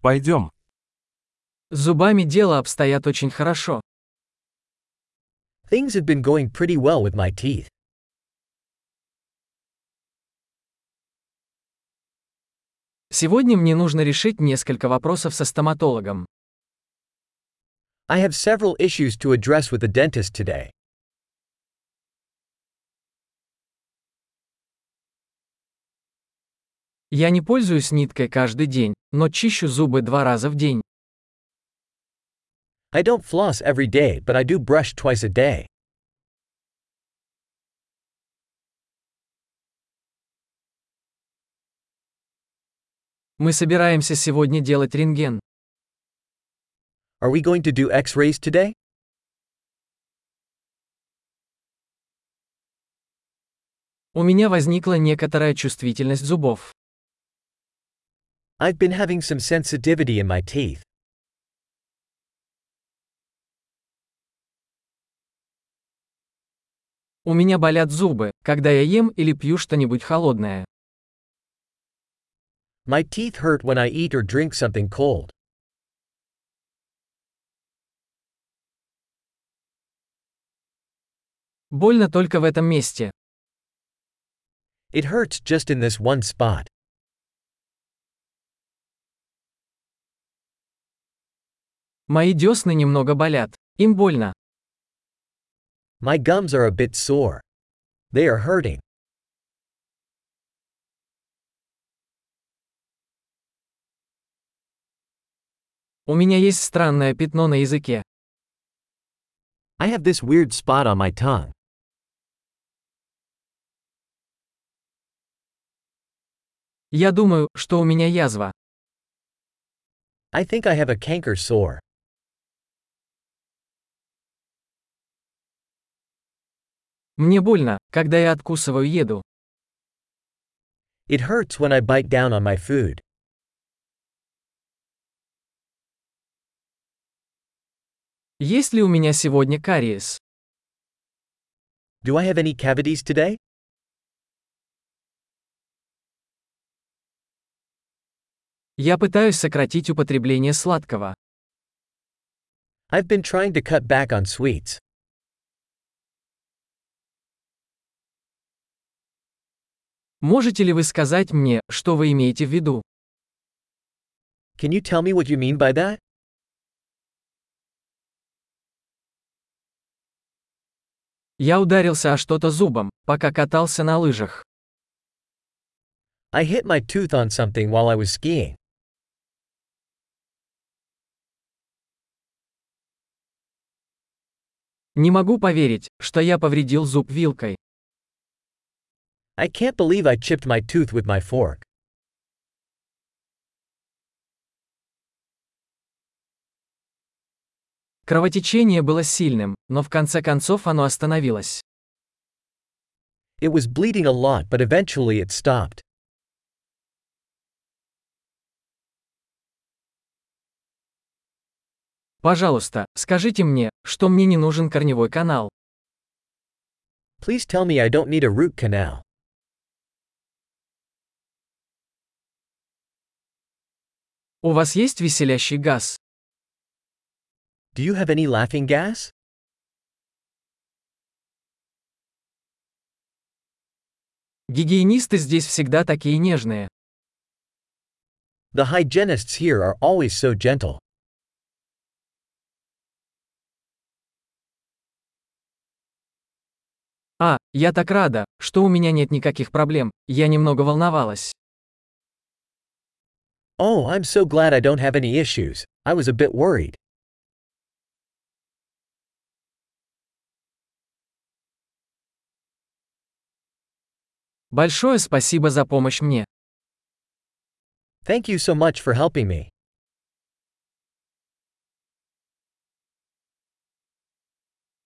Пойдем. С зубами дело обстоят очень хорошо. Things have been going pretty well with my teeth. Сегодня мне нужно решить несколько вопросов со стоматологом. I have several issues to address with the dentist today. Я не пользуюсь ниткой каждый день, но чищу зубы два раза в день. I don't floss every day, but I do brush twice a day. Мы собираемся сегодня делать рентген. Are we going to do x rays today? У меня возникла некоторая чувствительность зубов. I've been having some sensitivity in my teeth. У меня болят зубы, когда я ем или пью что-нибудь холодное. My teeth hurt when I eat or drink something cold. Больно только в этом месте. It hurts just in this one spot. Мои десны немного болят. Им больно. My gums are a bit sore. They are hurting. У меня есть странное пятно на языке. I have this weird spot on my tongue. Я думаю, что у меня язва. I think I have a canker sore. Мне больно, когда я откусываю еду. It hurts when I bite down on my food. Есть ли у меня сегодня кариес? Do I have any cavities today? Я пытаюсь сократить употребление сладкого. I've been trying to cut back on sweets. Можете ли вы сказать мне, что вы имеете в виду? Can you tell me what you mean by that? Я ударился о что-то зубом, пока катался на лыжах. I hit my tooth on something while I was skiing. Не могу поверить, что я повредил зуб вилкой. I can't believe I chipped my tooth with my fork. Кровотечение было сильным, но в конце концов оно остановилось. It was bleeding a lot, but eventually it stopped. Пожалуйста, скажите мне, что мне не нужен корневой канал. Please tell me I don't need a root canal. У вас есть веселящий газ? Do you have any laughing gas? Гигиенисты здесь всегда такие нежные. The hygienists here are always so gentle. А, я так рада, что у меня нет никаких проблем. Я немного волновалась. Oh, I'm so glad I don't have any issues. I was a bit worried. Большое спасибо за помощь мне. Thank you so much for helping me.